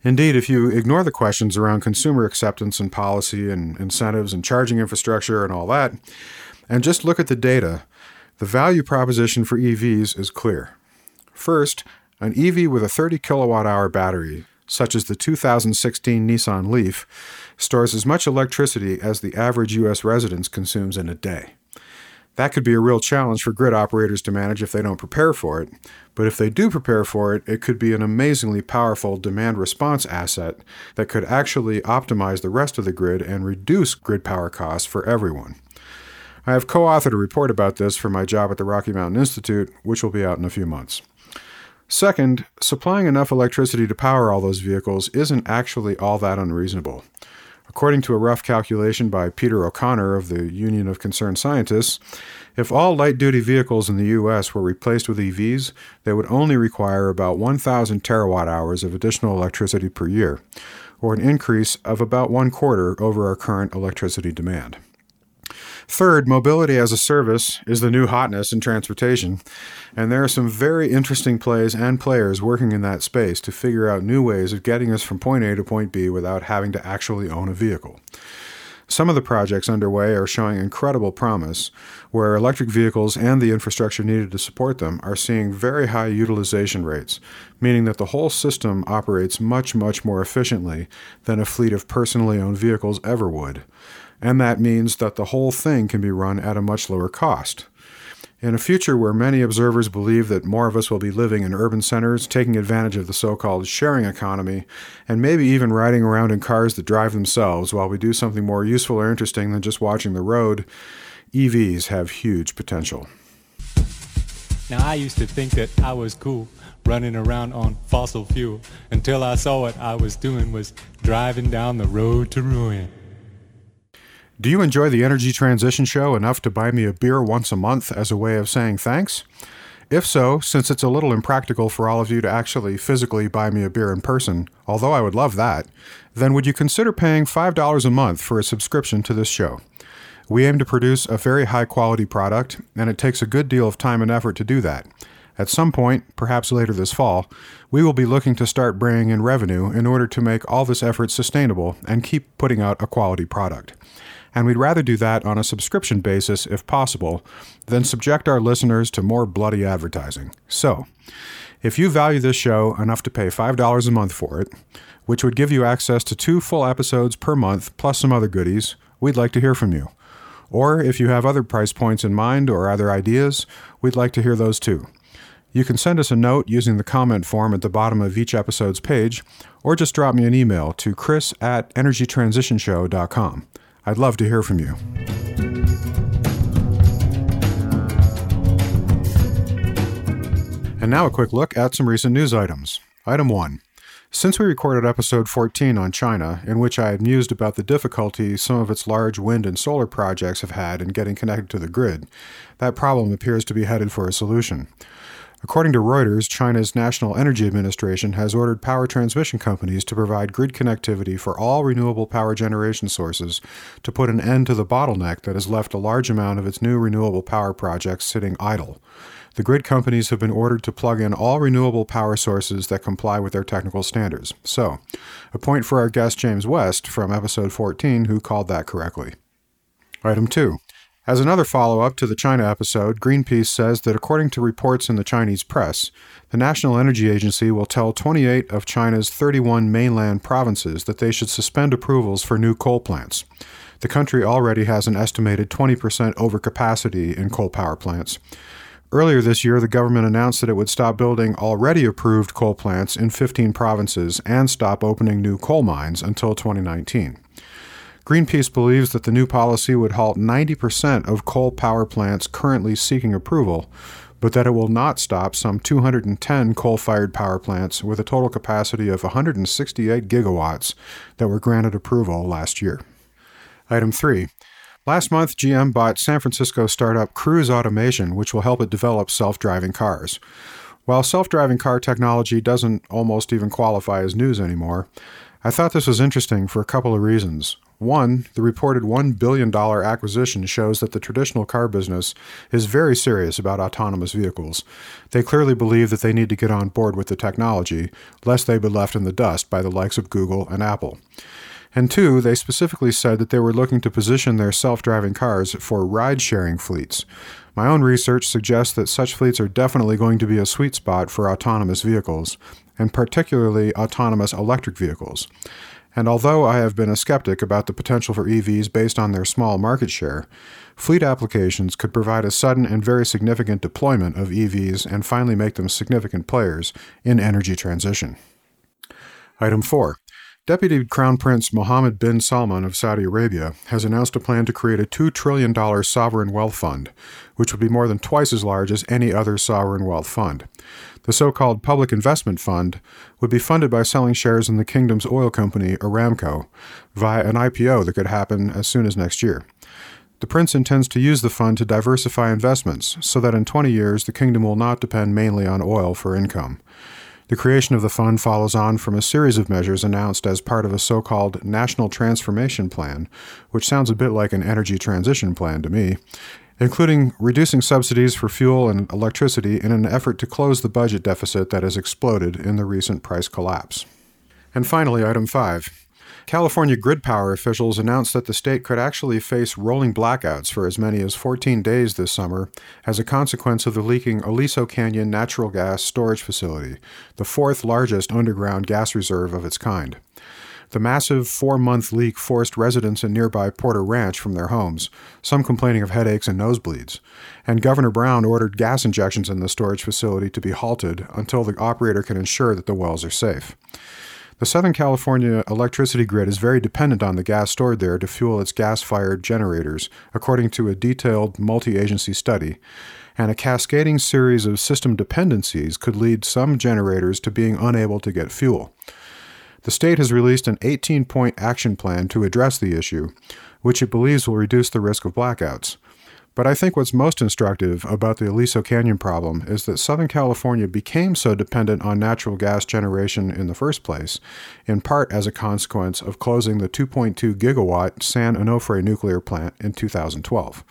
Indeed, if you ignore the questions around consumer acceptance and policy and incentives and charging infrastructure and all that, and just look at the data, the value proposition for EVs is clear. First, an EV with a 30 kilowatt hour battery, such as the 2016 Nissan Leaf, stores as much electricity as the average U.S. resident consumes in a day. That could be a real challenge for grid operators to manage if they don't prepare for it, but if they do prepare for it, it could be an amazingly powerful demand response asset that could actually optimize the rest of the grid and reduce grid power costs for everyone. I have co authored a report about this for my job at the Rocky Mountain Institute, which will be out in a few months. Second, supplying enough electricity to power all those vehicles isn't actually all that unreasonable. According to a rough calculation by Peter O'Connor of the Union of Concerned Scientists, if all light duty vehicles in the U.S. were replaced with EVs, they would only require about 1,000 terawatt hours of additional electricity per year, or an increase of about one quarter over our current electricity demand. Third, mobility as a service is the new hotness in transportation, and there are some very interesting plays and players working in that space to figure out new ways of getting us from point A to point B without having to actually own a vehicle. Some of the projects underway are showing incredible promise, where electric vehicles and the infrastructure needed to support them are seeing very high utilization rates, meaning that the whole system operates much, much more efficiently than a fleet of personally owned vehicles ever would and that means that the whole thing can be run at a much lower cost. In a future where many observers believe that more of us will be living in urban centers, taking advantage of the so called sharing economy, and maybe even riding around in cars that drive themselves while we do something more useful or interesting than just watching the road, EVs have huge potential. Now, I used to think that I was cool running around on fossil fuel until I saw what I was doing was driving down the road to ruin. Do you enjoy the Energy Transition Show enough to buy me a beer once a month as a way of saying thanks? If so, since it's a little impractical for all of you to actually physically buy me a beer in person, although I would love that, then would you consider paying $5 a month for a subscription to this show? We aim to produce a very high quality product, and it takes a good deal of time and effort to do that. At some point, perhaps later this fall, we will be looking to start bringing in revenue in order to make all this effort sustainable and keep putting out a quality product and we'd rather do that on a subscription basis if possible than subject our listeners to more bloody advertising. So, if you value this show enough to pay $5 a month for it, which would give you access to two full episodes per month plus some other goodies, we'd like to hear from you. Or if you have other price points in mind or other ideas, we'd like to hear those too. You can send us a note using the comment form at the bottom of each episode's page, or just drop me an email to chris at energytransitionshow.com. I'd love to hear from you. And now a quick look at some recent news items. Item 1. Since we recorded episode 14 on China, in which I had mused about the difficulty some of its large wind and solar projects have had in getting connected to the grid, that problem appears to be headed for a solution. According to Reuters, China's National Energy Administration has ordered power transmission companies to provide grid connectivity for all renewable power generation sources to put an end to the bottleneck that has left a large amount of its new renewable power projects sitting idle. the grid companies have been ordered to plug in all renewable power sources that comply with their technical standards. So, a point for our guest James West from episode 14, who called that correctly. Item 2. As another follow up to the China episode, Greenpeace says that according to reports in the Chinese press, the National Energy Agency will tell 28 of China's 31 mainland provinces that they should suspend approvals for new coal plants. The country already has an estimated 20% overcapacity in coal power plants. Earlier this year, the government announced that it would stop building already approved coal plants in 15 provinces and stop opening new coal mines until 2019. Greenpeace believes that the new policy would halt 90% of coal power plants currently seeking approval, but that it will not stop some 210 coal fired power plants with a total capacity of 168 gigawatts that were granted approval last year. Item 3. Last month, GM bought San Francisco startup Cruise Automation, which will help it develop self driving cars. While self driving car technology doesn't almost even qualify as news anymore, I thought this was interesting for a couple of reasons. One, the reported $1 billion acquisition shows that the traditional car business is very serious about autonomous vehicles. They clearly believe that they need to get on board with the technology, lest they be left in the dust by the likes of Google and Apple. And two, they specifically said that they were looking to position their self driving cars for ride sharing fleets. My own research suggests that such fleets are definitely going to be a sweet spot for autonomous vehicles, and particularly autonomous electric vehicles. And although I have been a skeptic about the potential for EVs based on their small market share, fleet applications could provide a sudden and very significant deployment of EVs and finally make them significant players in energy transition. Item 4. Deputy Crown Prince Mohammed bin Salman of Saudi Arabia has announced a plan to create a $2 trillion sovereign wealth fund, which would be more than twice as large as any other sovereign wealth fund. The so called Public Investment Fund would be funded by selling shares in the kingdom's oil company, Aramco, via an IPO that could happen as soon as next year. The prince intends to use the fund to diversify investments so that in 20 years the kingdom will not depend mainly on oil for income. The creation of the fund follows on from a series of measures announced as part of a so called National Transformation Plan, which sounds a bit like an energy transition plan to me, including reducing subsidies for fuel and electricity in an effort to close the budget deficit that has exploded in the recent price collapse. And finally, item 5. California grid power officials announced that the state could actually face rolling blackouts for as many as 14 days this summer as a consequence of the leaking Aliso Canyon natural gas storage facility, the fourth largest underground gas reserve of its kind. The massive four month leak forced residents in nearby Porter Ranch from their homes, some complaining of headaches and nosebleeds. And Governor Brown ordered gas injections in the storage facility to be halted until the operator can ensure that the wells are safe. The Southern California electricity grid is very dependent on the gas stored there to fuel its gas fired generators, according to a detailed multi agency study. And a cascading series of system dependencies could lead some generators to being unable to get fuel. The state has released an 18 point action plan to address the issue, which it believes will reduce the risk of blackouts. But I think what's most instructive about the Aliso Canyon problem is that Southern California became so dependent on natural gas generation in the first place, in part as a consequence of closing the 2.2 gigawatt San Onofre nuclear plant in 2012.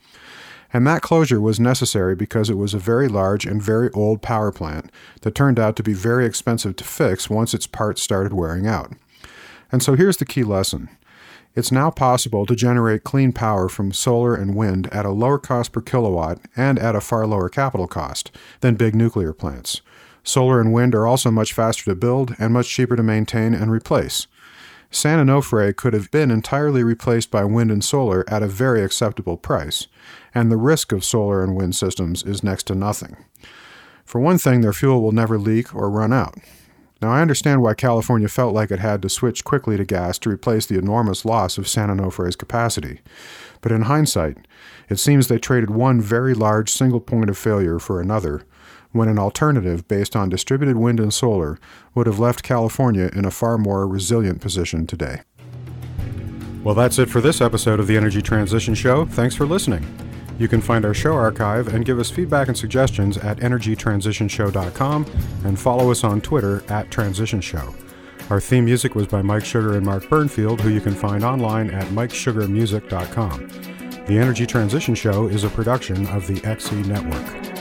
And that closure was necessary because it was a very large and very old power plant that turned out to be very expensive to fix once its parts started wearing out. And so here's the key lesson it's now possible to generate clean power from solar and wind at a lower cost per kilowatt and at a far lower capital cost than big nuclear plants. Solar and wind are also much faster to build and much cheaper to maintain and replace. San Onofre could have been entirely replaced by wind and solar at a very acceptable price, and the risk of solar and wind systems is next to nothing. For one thing, their fuel will never leak or run out. Now, I understand why California felt like it had to switch quickly to gas to replace the enormous loss of San Onofre's capacity. But in hindsight, it seems they traded one very large single point of failure for another, when an alternative based on distributed wind and solar would have left California in a far more resilient position today. Well, that's it for this episode of the Energy Transition Show. Thanks for listening. You can find our show archive and give us feedback and suggestions at energytransitionshow.com and follow us on Twitter at Transition Show. Our theme music was by Mike Sugar and Mark Burnfield, who you can find online at mikesugarmusic.com. The Energy Transition Show is a production of the XE Network.